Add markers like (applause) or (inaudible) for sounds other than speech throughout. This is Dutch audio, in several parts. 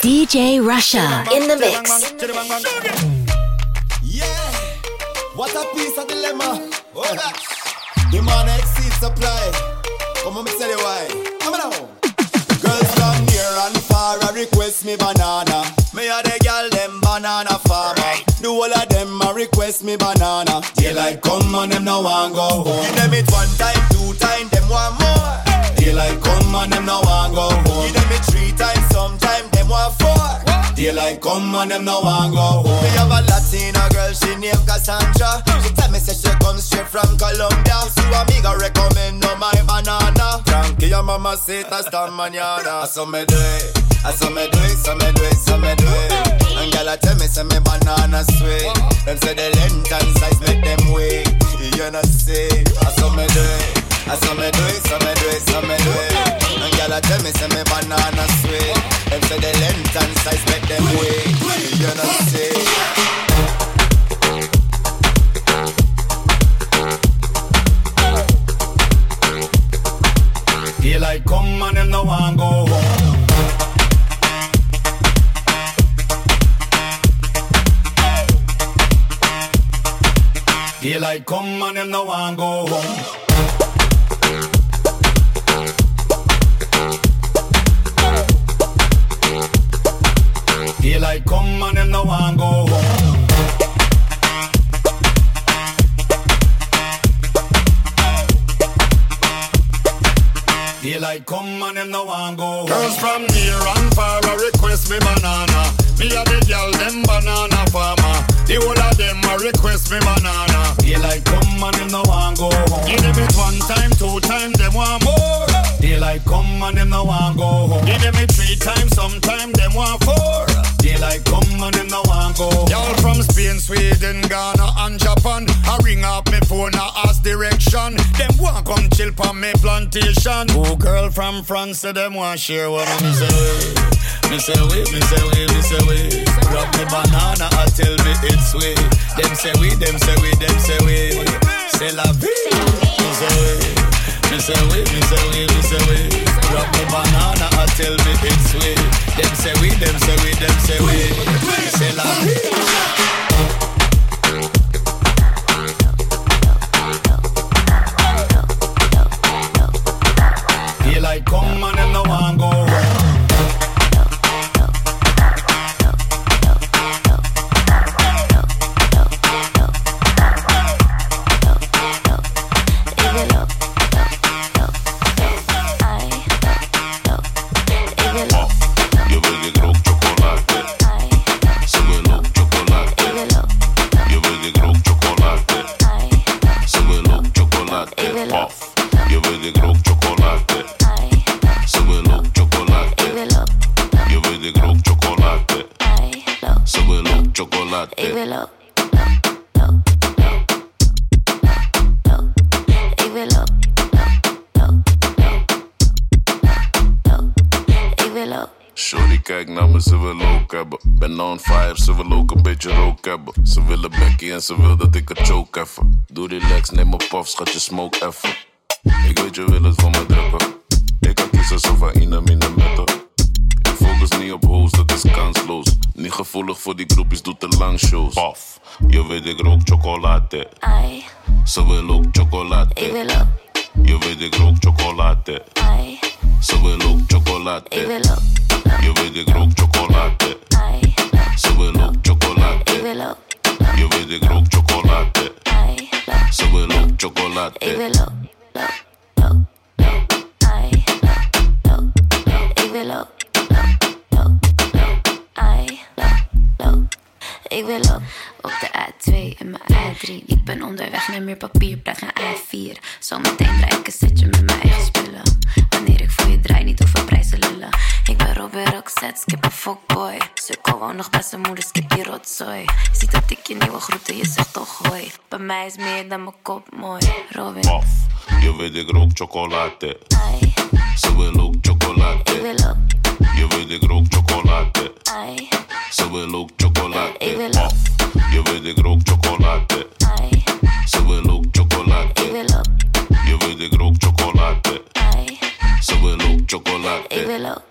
DJ Russia in the mix. Yeah, what a piece of dilemma. Demand exceeds supply. Come on, me tell you why. Come on now. Girls from near and far request me banana. Me a the them banana farmer. Do all of them a request me banana. Come and them no want go home. Give them it one time, two time, them more. Come and them no want go home. Give them it three times, sometime them want four. Daylight come and them no want go home. Me have a Latina girl, she named Cassandra. She tell me say she comes straight from Colombia. So amiga recommend no my banana. Tranqui your mama say hasta mañana. (laughs) So me do it, I so me do it, so me do it, so me do it. And girl tell me say me banana sweet. Them say the length and size make them weak. You know say, I so me do it. I saw me do it, saw me do it, saw me do it. And girl tell me say me banana sweet. Them say the length and size make them weak. You know say. Daylight come and them no want go home. Daylight come and them no want go home. Daylight come and them no want go home. Daylight come and them no want go home. Girls from near and far a request me banana. Me a the girl them banana farmer. The whole of them a request me banana. Daylight come and them no want go home. Give them it one time, two time, them want more. Daylight come and them no want go home. Give them it three times, sometime them want four. Daylight come and them no want go home. Y'all from Spain, Sweden, Ghana and Japan. I ring up me phone, I ask direction. Them want come chill on me plantation. Oh, girl from France, say them want share what I'm say. Me say we, me say we, me say we. Grab me banana I tell me it's we. Them say we, them say we, them say we. C'est la vie. Me say we, me say we, me say we, me say we. Grab me banana and tell me it's we. Them say we, them say we, them say we. C'est la ze wil ook hebben. Ben on fire, ze wil ook een beetje rook hebben. Ze willen bekkie en ze wil dat ik het choke even. Doe relax, neem een puff, schat je smoke even. Ik weet je wil het van me drukken. Ik kan kiezen zo van ine mine metten. Ik focus niet op hoes, dat is kansloos. Niet gevoelig voor die groepjes, doe te lang shows. Paf, je weet ik rook chocolade. Ze wil ook chocolade. Je weet ik rook chocolade. Ze wil ook chocolade. Je weet ik rook chocolade. Ze wil ook chocolade. Je weet ik rook chocolade. Ze wil ook chocolade. Ik wil op, op de A2 en mijn A3. Ik ben onderweg, neem meer papier, plek een A4. Zometeen draai ik een setje met mijn eigen spullen. Wanneer ik voor je draai, niet over prijzen lullen. Ik ben Robin Roxette, skip een fuckboy. Sukkel wou nog bij zijn moeder, skip die rotzooi. Ziet dat ik je nieuwe groeten, je zegt toch hoi. Bij mij is meer dan mijn kop mooi. Robin, Paf, je weet ik rook chocolade. ai, Ze wil ook ik chocolade. wil op, Je weet ik rook chocolade. ai, Ze wil ook chocolade. Ik wil Paf, je weet ik rook chocolade. ai, Ze wil ook ik chocolade. wil op, Je weet ik rook chocolade. Yo vuelo chocolate. Ik wil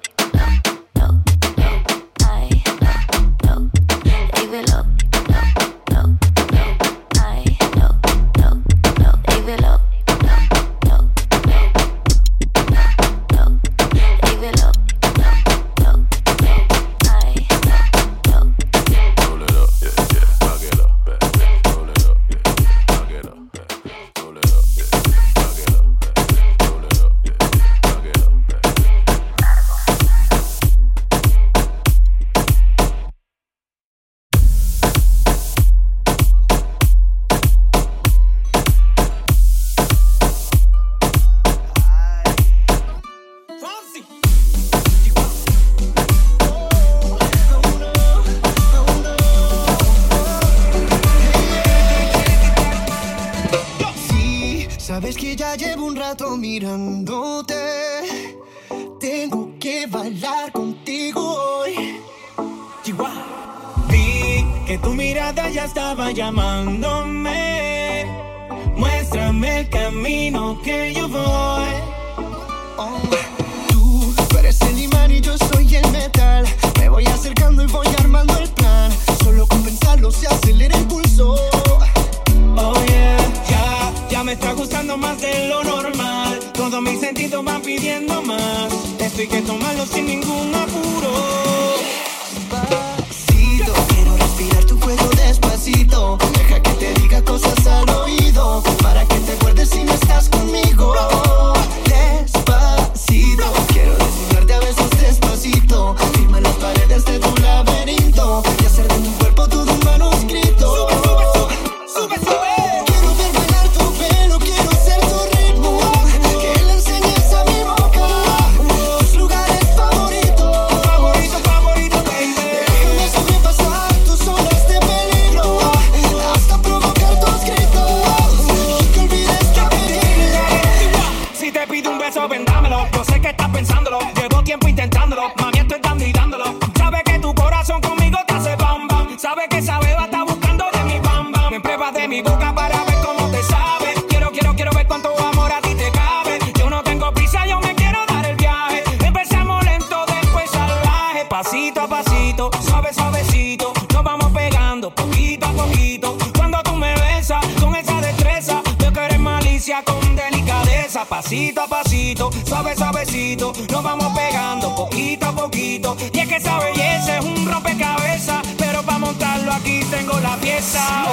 suave, suavecito, nos vamos pegando poquito a poquito. Y es que esa belleza es un rompecabezas, pero para montarlo aquí tengo la pieza.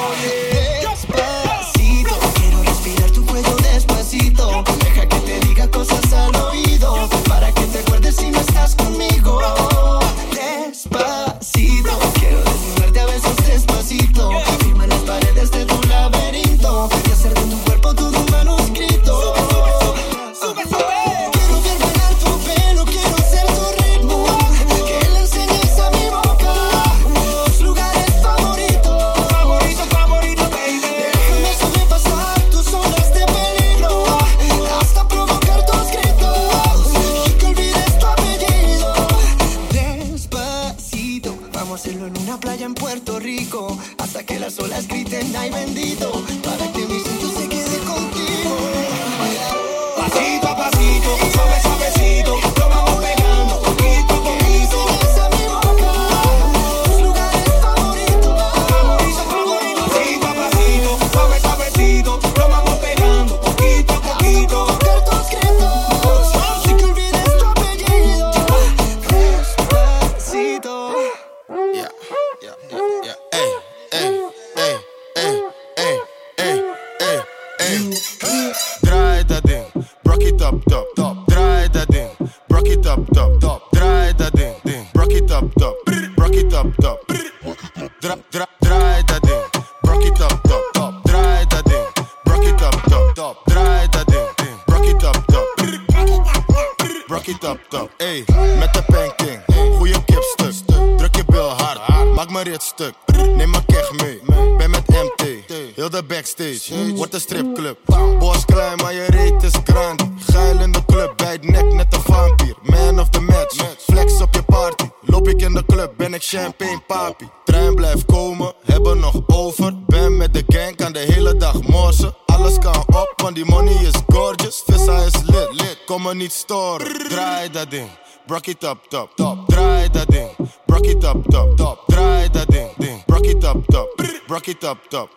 broke it up, top, top, draai dat ding. Broke it up, top, top, draai dat ding, ding. Broke it up, top, broke it up, top,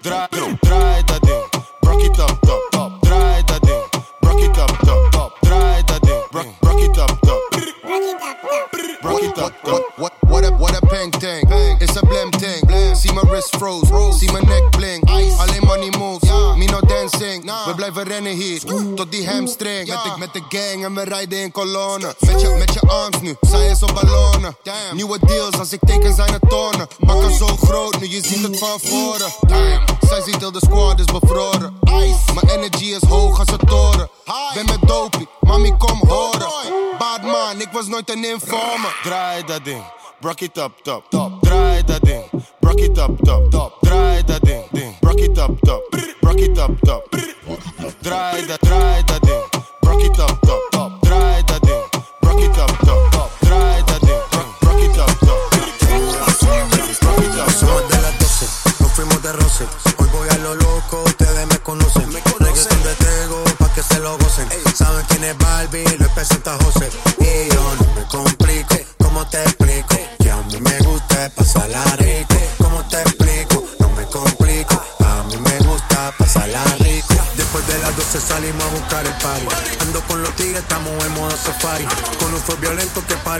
draai, draai dat ding. en we rijden in kolonnen. Met je, met je arms nu, zij is op ballonnen. Nieuwe deals als ik teken zijn het tonnen. Makken zo groot, nu je ziet het van voren. Damn. Zij ziet heel de squad is bevroren. Ice. Mijn energy is hoog als een toren. Ben met dopey, mami kom horen. Bad man, ik was nooit een informer. Draai dat ding, brak it up, top, top. Draai dat ding, brak it up, top, top. Draai dat ding, ding, brak it up, top. Brak it up, top. Draai dat, draai dat ding, brak it up, top.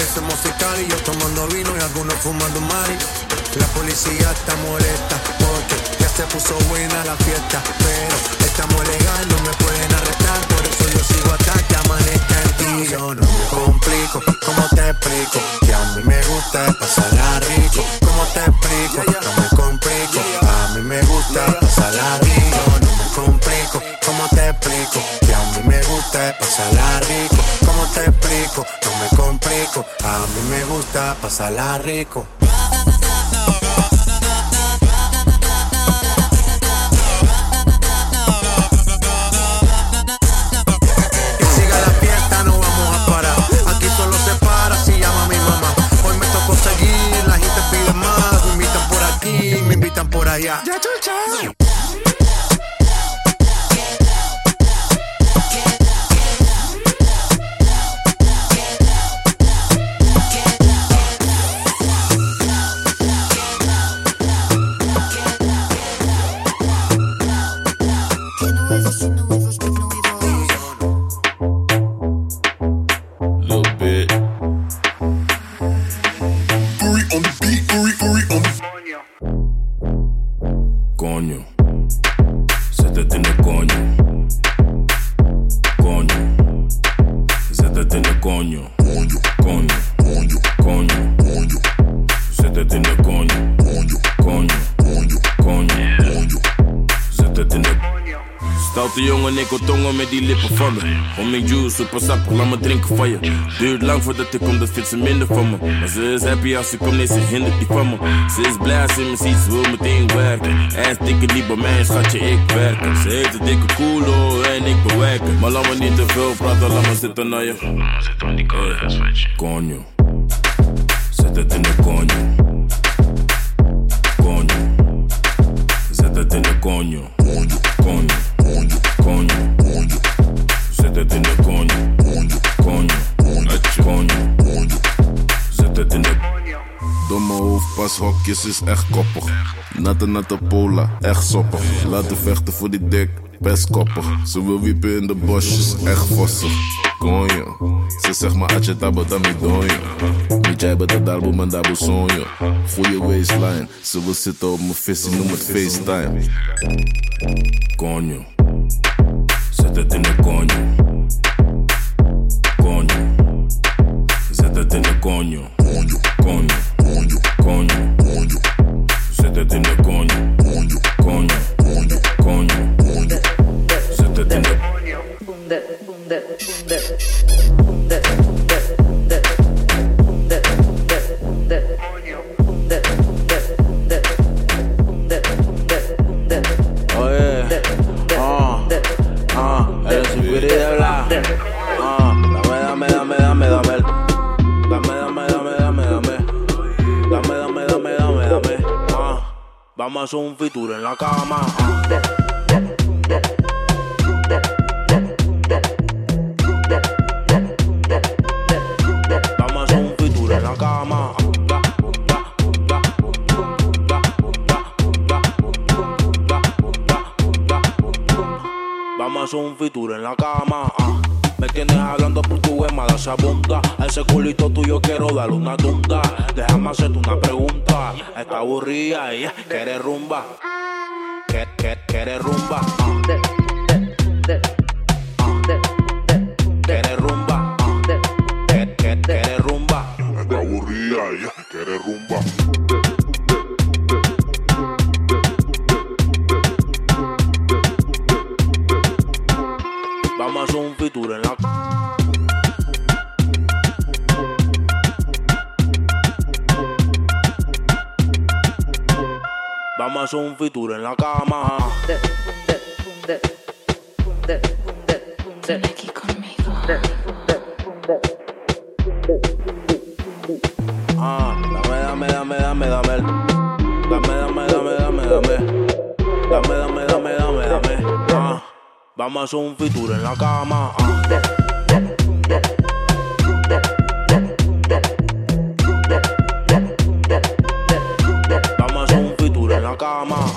Parece musical. Y yo tomando vino y algunos fumando mari. La policía está molesta porque ya se puso buena la fiesta. Pero estamos legal, no me pueden arrestar. Por eso yo sigo hasta que amanezca en ti. No me complico, ¿cómo te explico? Que a mí me gusta pasarla rico. ¿Cómo te explico? No me complico, a mí me gusta pasarla rico. No me complico, ¿cómo te explico? Que a mí me gusta pasarla rico. ¿Cómo te explico? No me complico, a mí me gusta pasarla rico. Que Om mijn juice, super sap, laat me drinken van je. Duurt lang voordat ik kom, dat vindt ze minder van me. Maar ze is happy als ze komt, nee, ze hindert die van me. Ze is blij als ze me ziet, ze wil meteen werken. Ass dikke die bij mij, schatje, ik werken. Ze heeft een dikke koelo en ik bewerken. Maar laat me niet te veel praten, laat me zitten naar je. Zit aan die Coño. Zet het in de coño. Coño. Zet het in de coño. Coño. Coño. Hoofdpashokjes is echt koppig. Natte natte pola, echt soppig. Laten vechten voor die dik, best koppig. Ze wil wiepen in de bosjes, echt vossig. Konjo, ze zegt maar atje tabo donjo. Niet jij bent de darbo man dabo sonjo. Goeie waistline, ze wil zitten op mijn visie, noem het FaceTime. Konjo, zet het in de konjo. Konjo, zet het in de konjo. Konjo, konjo, konjo, hacer un feature en la cama. Vamos a un feature en la cama. Vamos a un feature en la cama. Me tienes hablando portugués, mala esa bunda. A ese culito tuyo quiero darle una tunda. Déjame hacerte una pregunta. Está aburrida y quiere rumba. 吧。I got my uh. Encore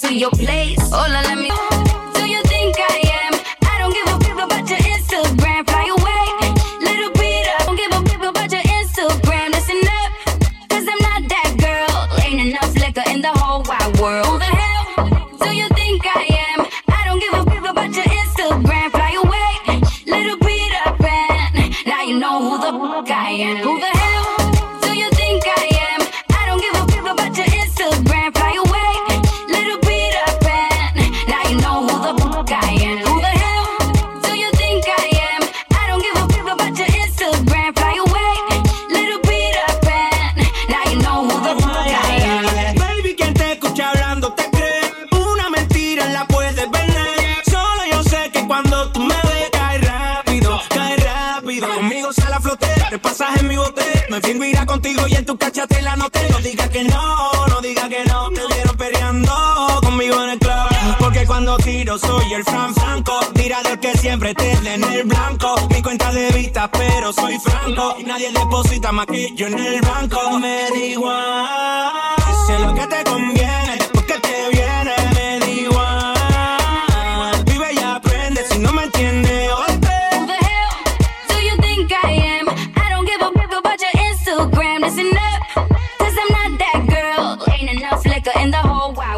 to your place. Me fingo irá contigo y en tu cachatela no te lo digas que no, no digas que no. Te vieron peleando conmigo en el club. Porque cuando tiro soy el Fran Franco. Tirador que siempre te en el blanco. Mi cuenta de vista, pero soy franco. Y nadie deposita más que yo en el banco. Me da igual. Sé lo que te conviene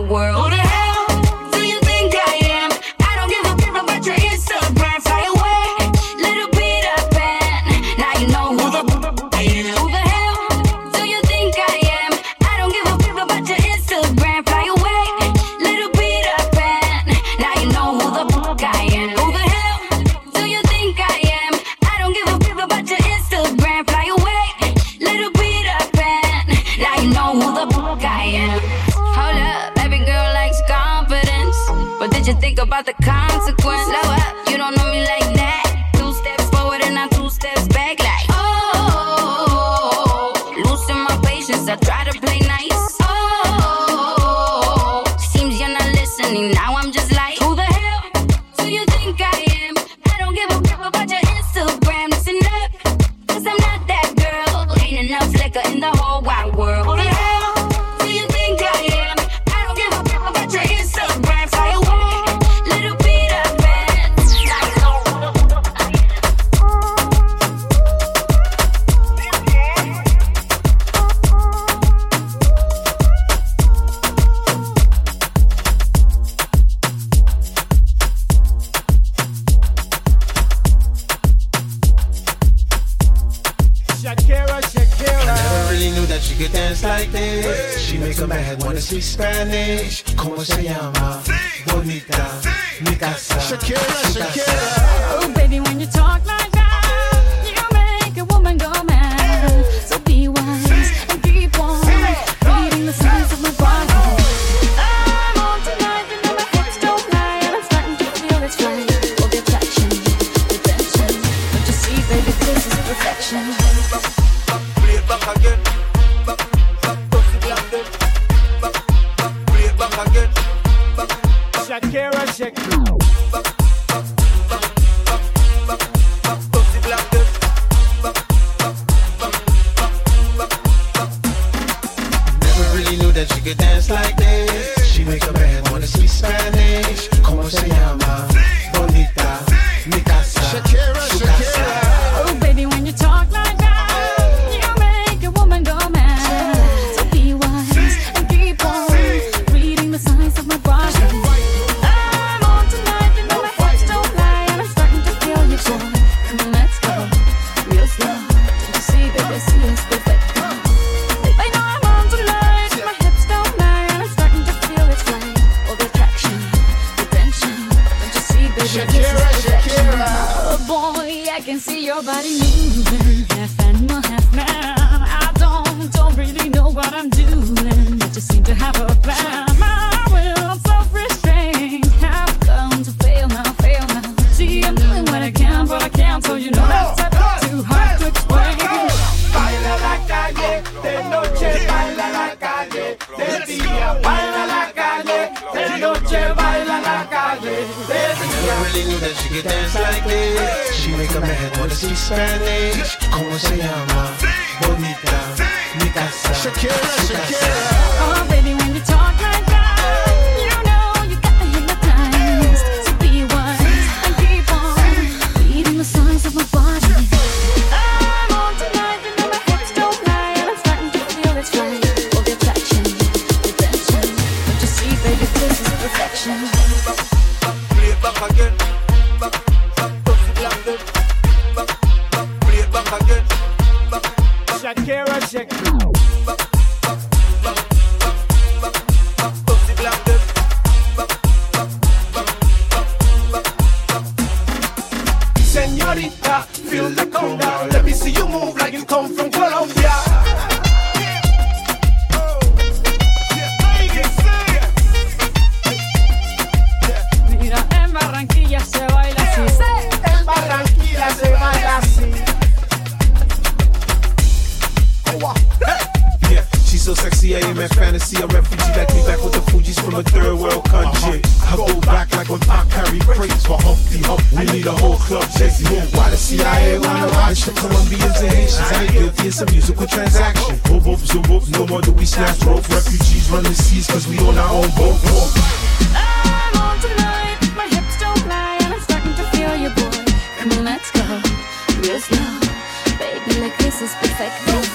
world. Spanish, ¿cómo se llama? She's running seas cause we on our own boat. I'm on tonight, my hips don't lie, and I'm starting to feel you, boy. Come on, let's go, real slow. Baby, like this is perfect.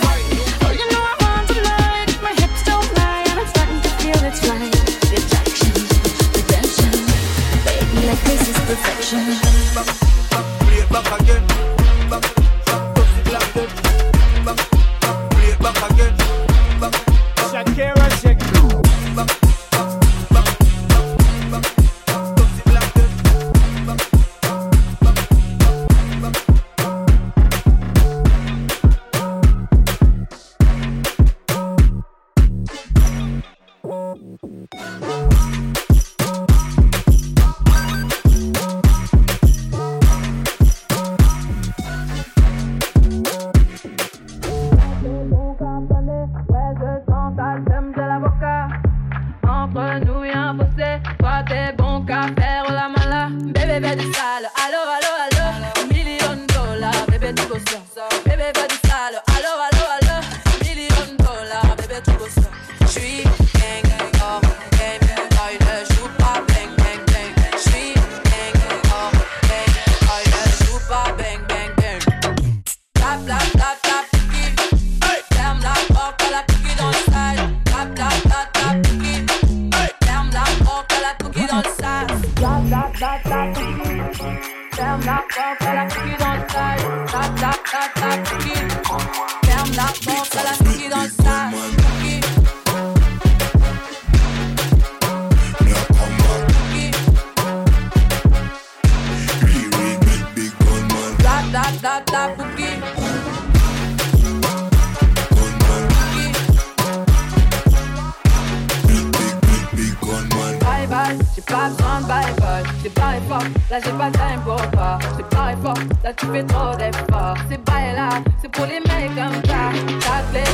Bye bye, j'ai pas besoin de bye bye. C'est pas fort, là j'ai pas le time toi. C'est pas fort, là tu fais trop d'efforts. C'est bye là, c'est pour les mecs comme ça.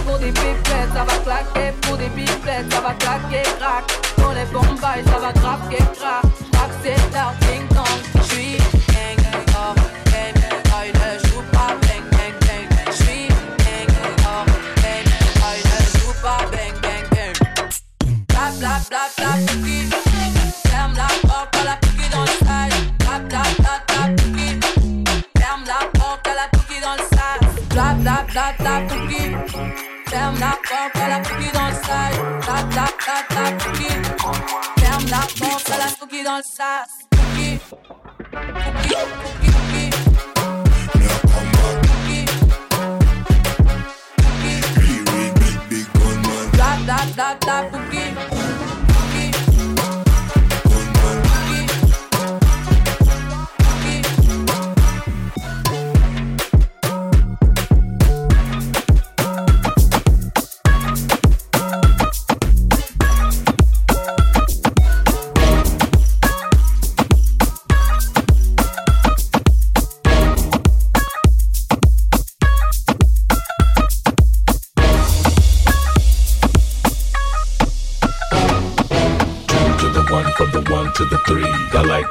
Pour des pipettes, ça va claquer pour des pipettes, ça va claquer crack. Pour les bombes, ça va craquer finanzas. Cookie, cookie, cookie, cookie. Blah, blah, blah, blah, boogie.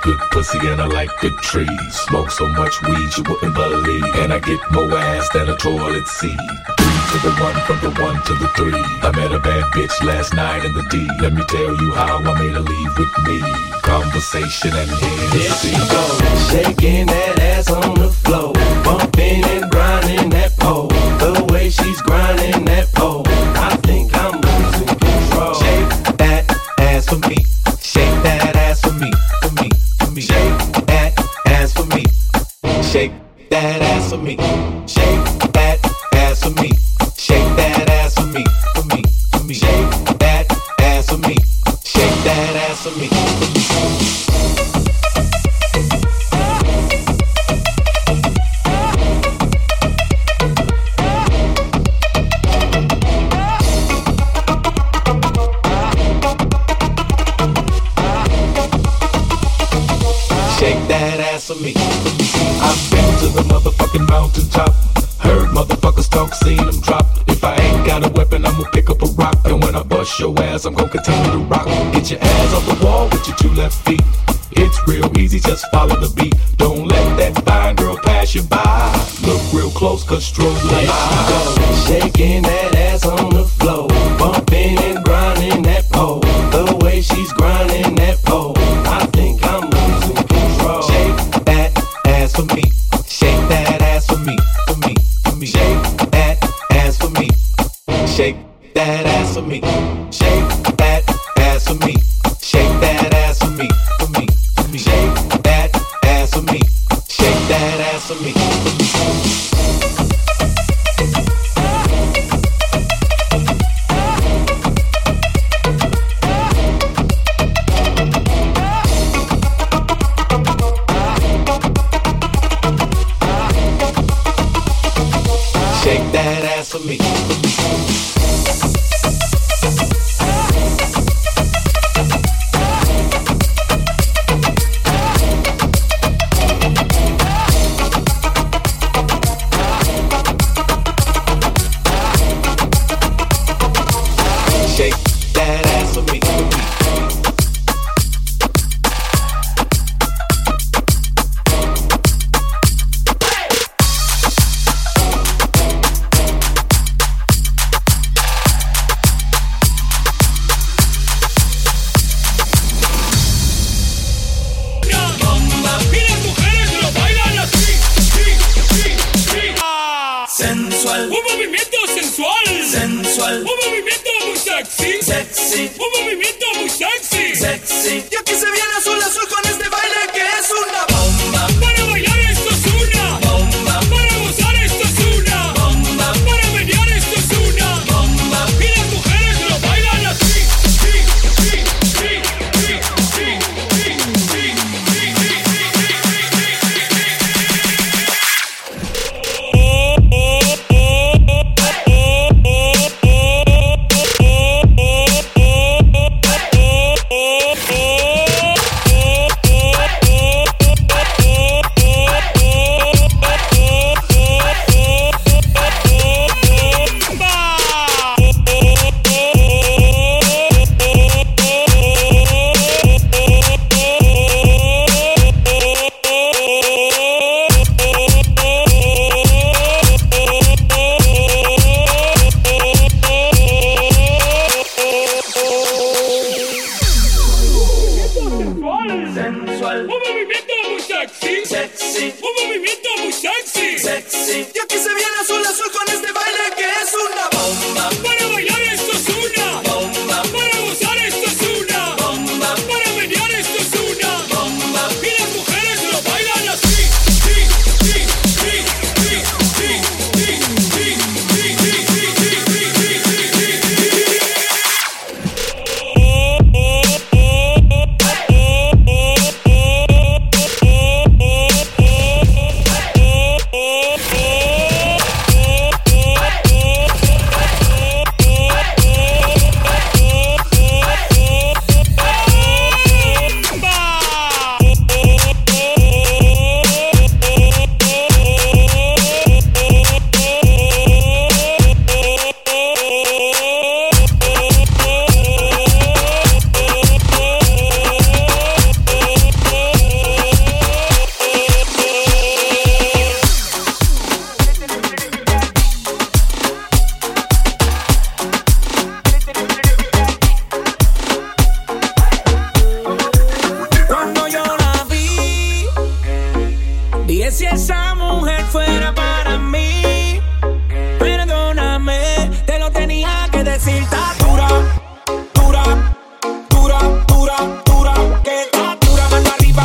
Good pussy and I like good trees. Smoke so much weed you wouldn't believe. And I get more ass than a toilet seat. Three to the one, from the one to the three. I met a bad bitch last night in the D. Let me tell you how I made her leave with me. Conversation and There she Hennessy. goes, shaking that ass on the floor, bumping and grinding that pole. The way she's grinding that pole, I think I'm losing control. Shake that ass for me, for me, your ass, I'm gonna continue to rock. Get your ass off the wall with your two left feet. It's real easy, just follow the beat. Don't let that fine girl pass you by. Look real close, cause strobe.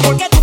porque tú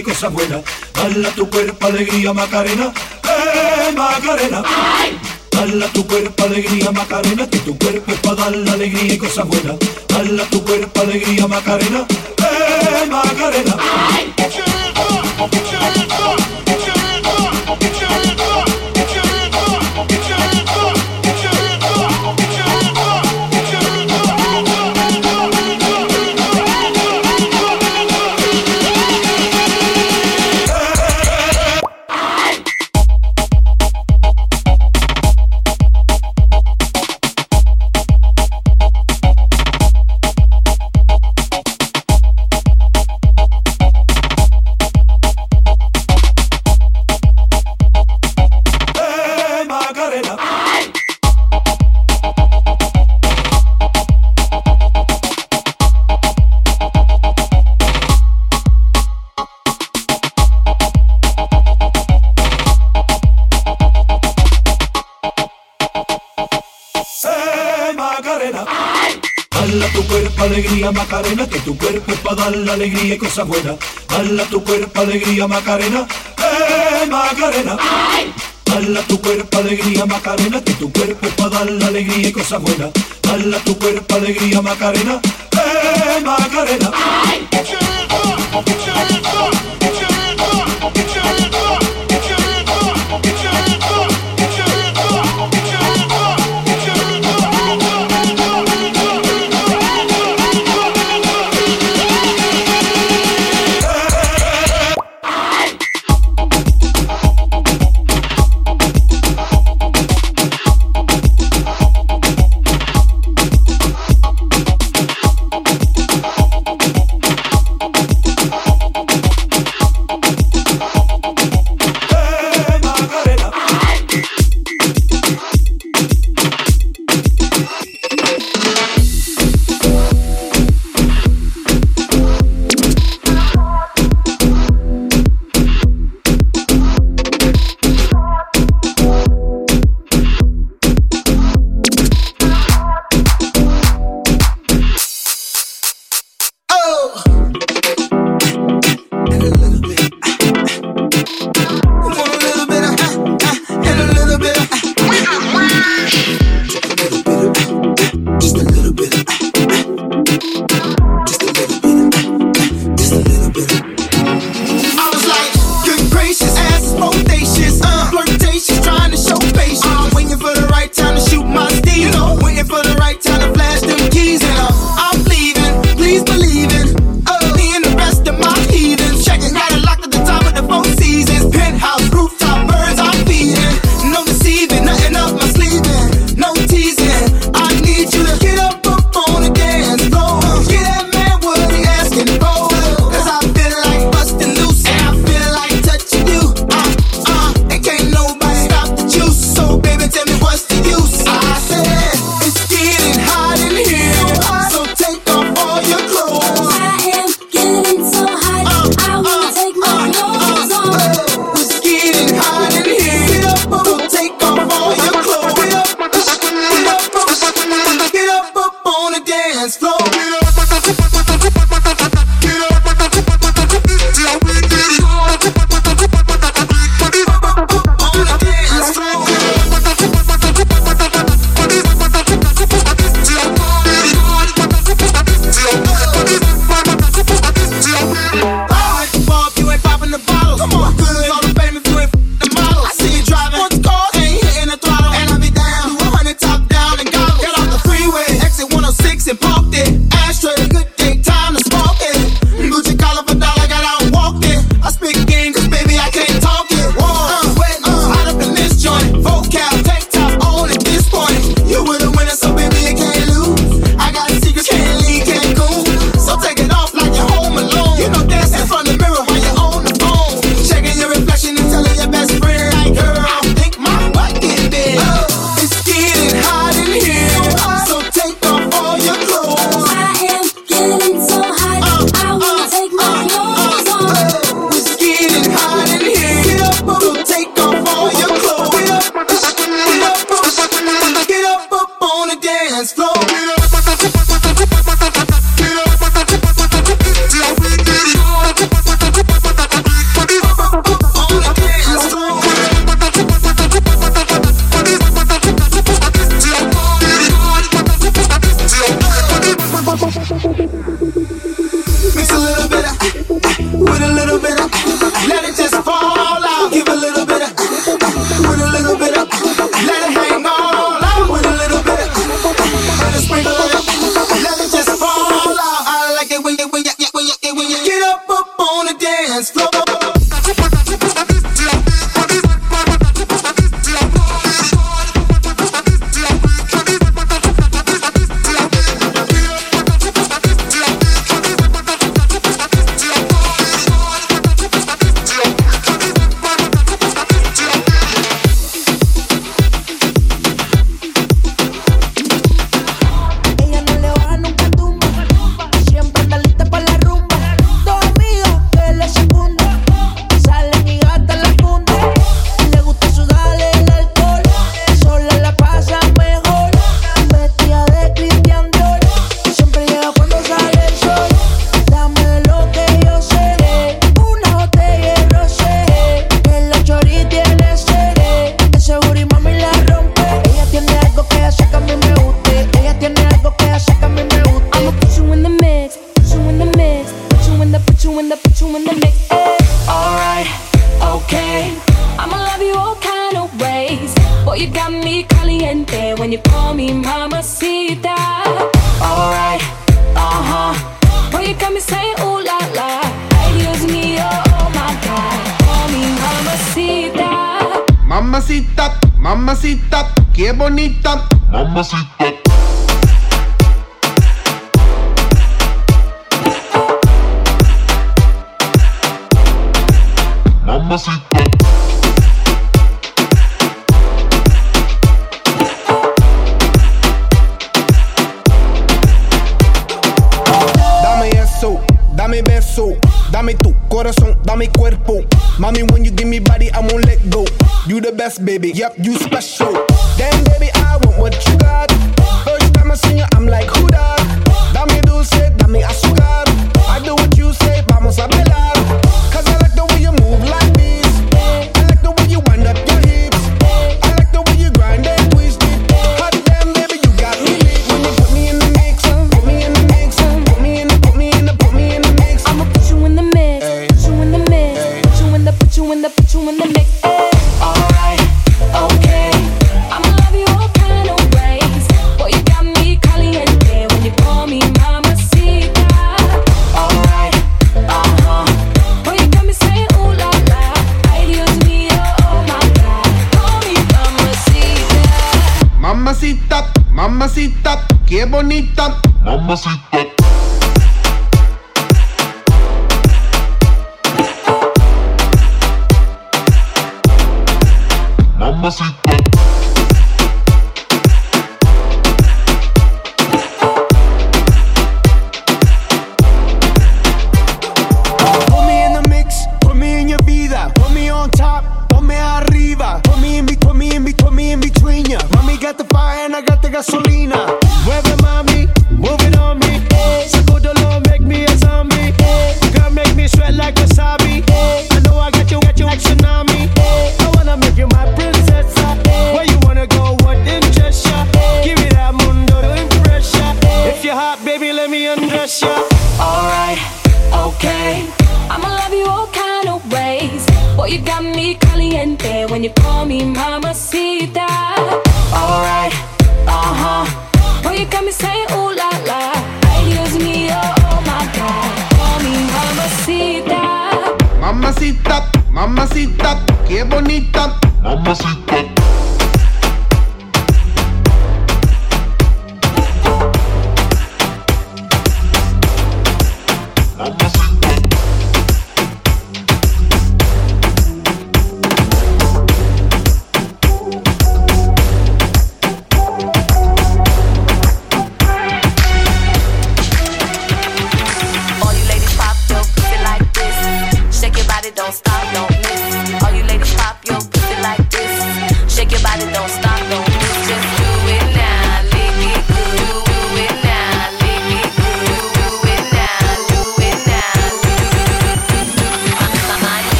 tiene cosas buenas. Dala tu cuerpo alegría, Macarena, eh, Macarena. Dala tu cuerpo alegría, Macarena, que tu cuerpo es para dar la alegría y cosas buenas. Dala tu cuerpo alegría, Macarena, cosas buenas. Baila tu cuerpo, alegría, Macarena. ¡Eh, Macarena! ¡Ay! Baila tu cuerpo, alegría, Macarena. Que tu cuerpo es para dar la alegría y cosas buenas. Baila tu cuerpo, alegría, Macarena. out.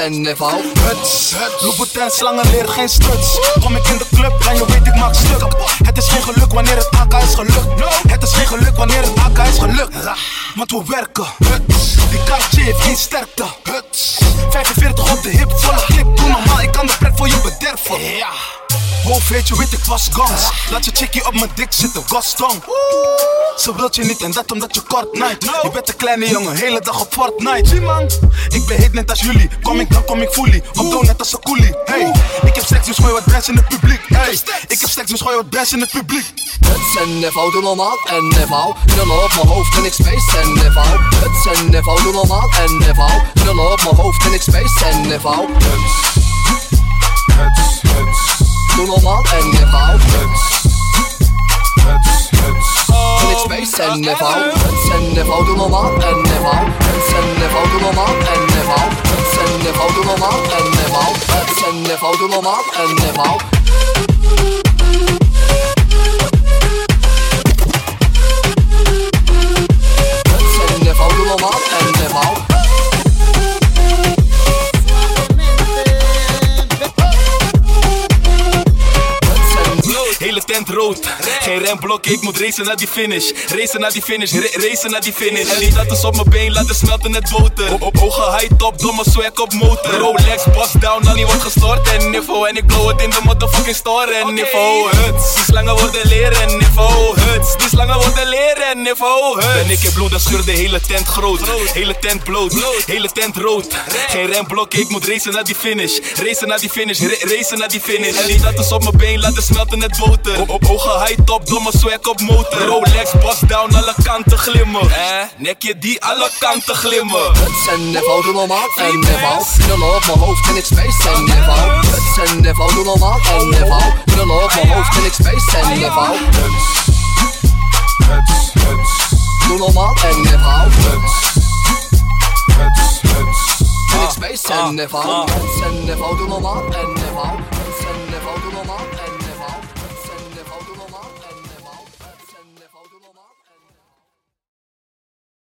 En niveau. Huts, Louboutin, slangen leren geen struts. Kom ik in de club, dan je weet ik maak stuk. Het is geen geluk wanneer het AK is gelukt. Het is geen geluk wanneer het AK is gelukt. Want we werken. Huts. Die kaartje heeft geen sterkte. Huts. 45 op de hip, volle clip. Doe normaal, ik kan de pret voor je bederven. Ja. Hoofd weet je, weet ik was gans. Laat je chickie op mijn dik zitten, Gaston. Ze wilt je niet en dat omdat je kort night. Je bent een kleine jongen, hele dag op Fortnite. Zie man, ik ben heet net als jullie. Kom ik dan kom ik fully. Op net als een coolie. Hey, ik heb seks dus gooi wat bands in het publiek. Hey, ik heb seks dus gooi wat bands in het publiek. Huts en niveau, doe normaal en niveau. Knullen op mijn hoofd en ik space en niveau. Huts en niveau, doe normaal en niveau. Knullen op mijn hoofd en ik space en niveau. Doe normaal en niveau. En ik space en niveau. Huts en niveau, doe normaal en niveau. Huts en niveau, doe normaal en niveau. Huts en niveau, doe normaal en niveau. Huts en niveau, doe normaal en niveau. Huts en niveau, doe normaal en niveau. Hele tent rood, geen ik moet racen naar die finish. Racen naar die finish, ra- racen naar die finish. En die tattoos op mijn been laten smelten net boter. Op, op hoge high top, domme swag op motor. Rolex, boss down, al niet wordt gestort en niveau. En ik blow het in de motherfucking store en niveau. Huts, die slangen worden leren niveau. Huts, die slangen worden leren niveau. Huts. Ben ik in bloed, dan scheur de hele tent groot. Hele tent bloot, hele tent rood. Geen remblok, ik moet racen naar die finish. Racen naar die finish, ra- racen naar die finish. En die tattoos op mijn been laten smelten net boter. Op, op high top, domme swag op motor. Rolex, boss down, alle kanten glimmen. Eh, nekje die alle kanten glimmen. Huts en niveau, doe normaal en niveau. Knullen op mijn hoofd en ik space en niveau. Huts en niveau, doe normaal en niveau. Knullen op mijn hoofd en ik space en niveau. Doe normaal en niveau. En ik space en niveau. Huts en niveau, doe normaal en niveau.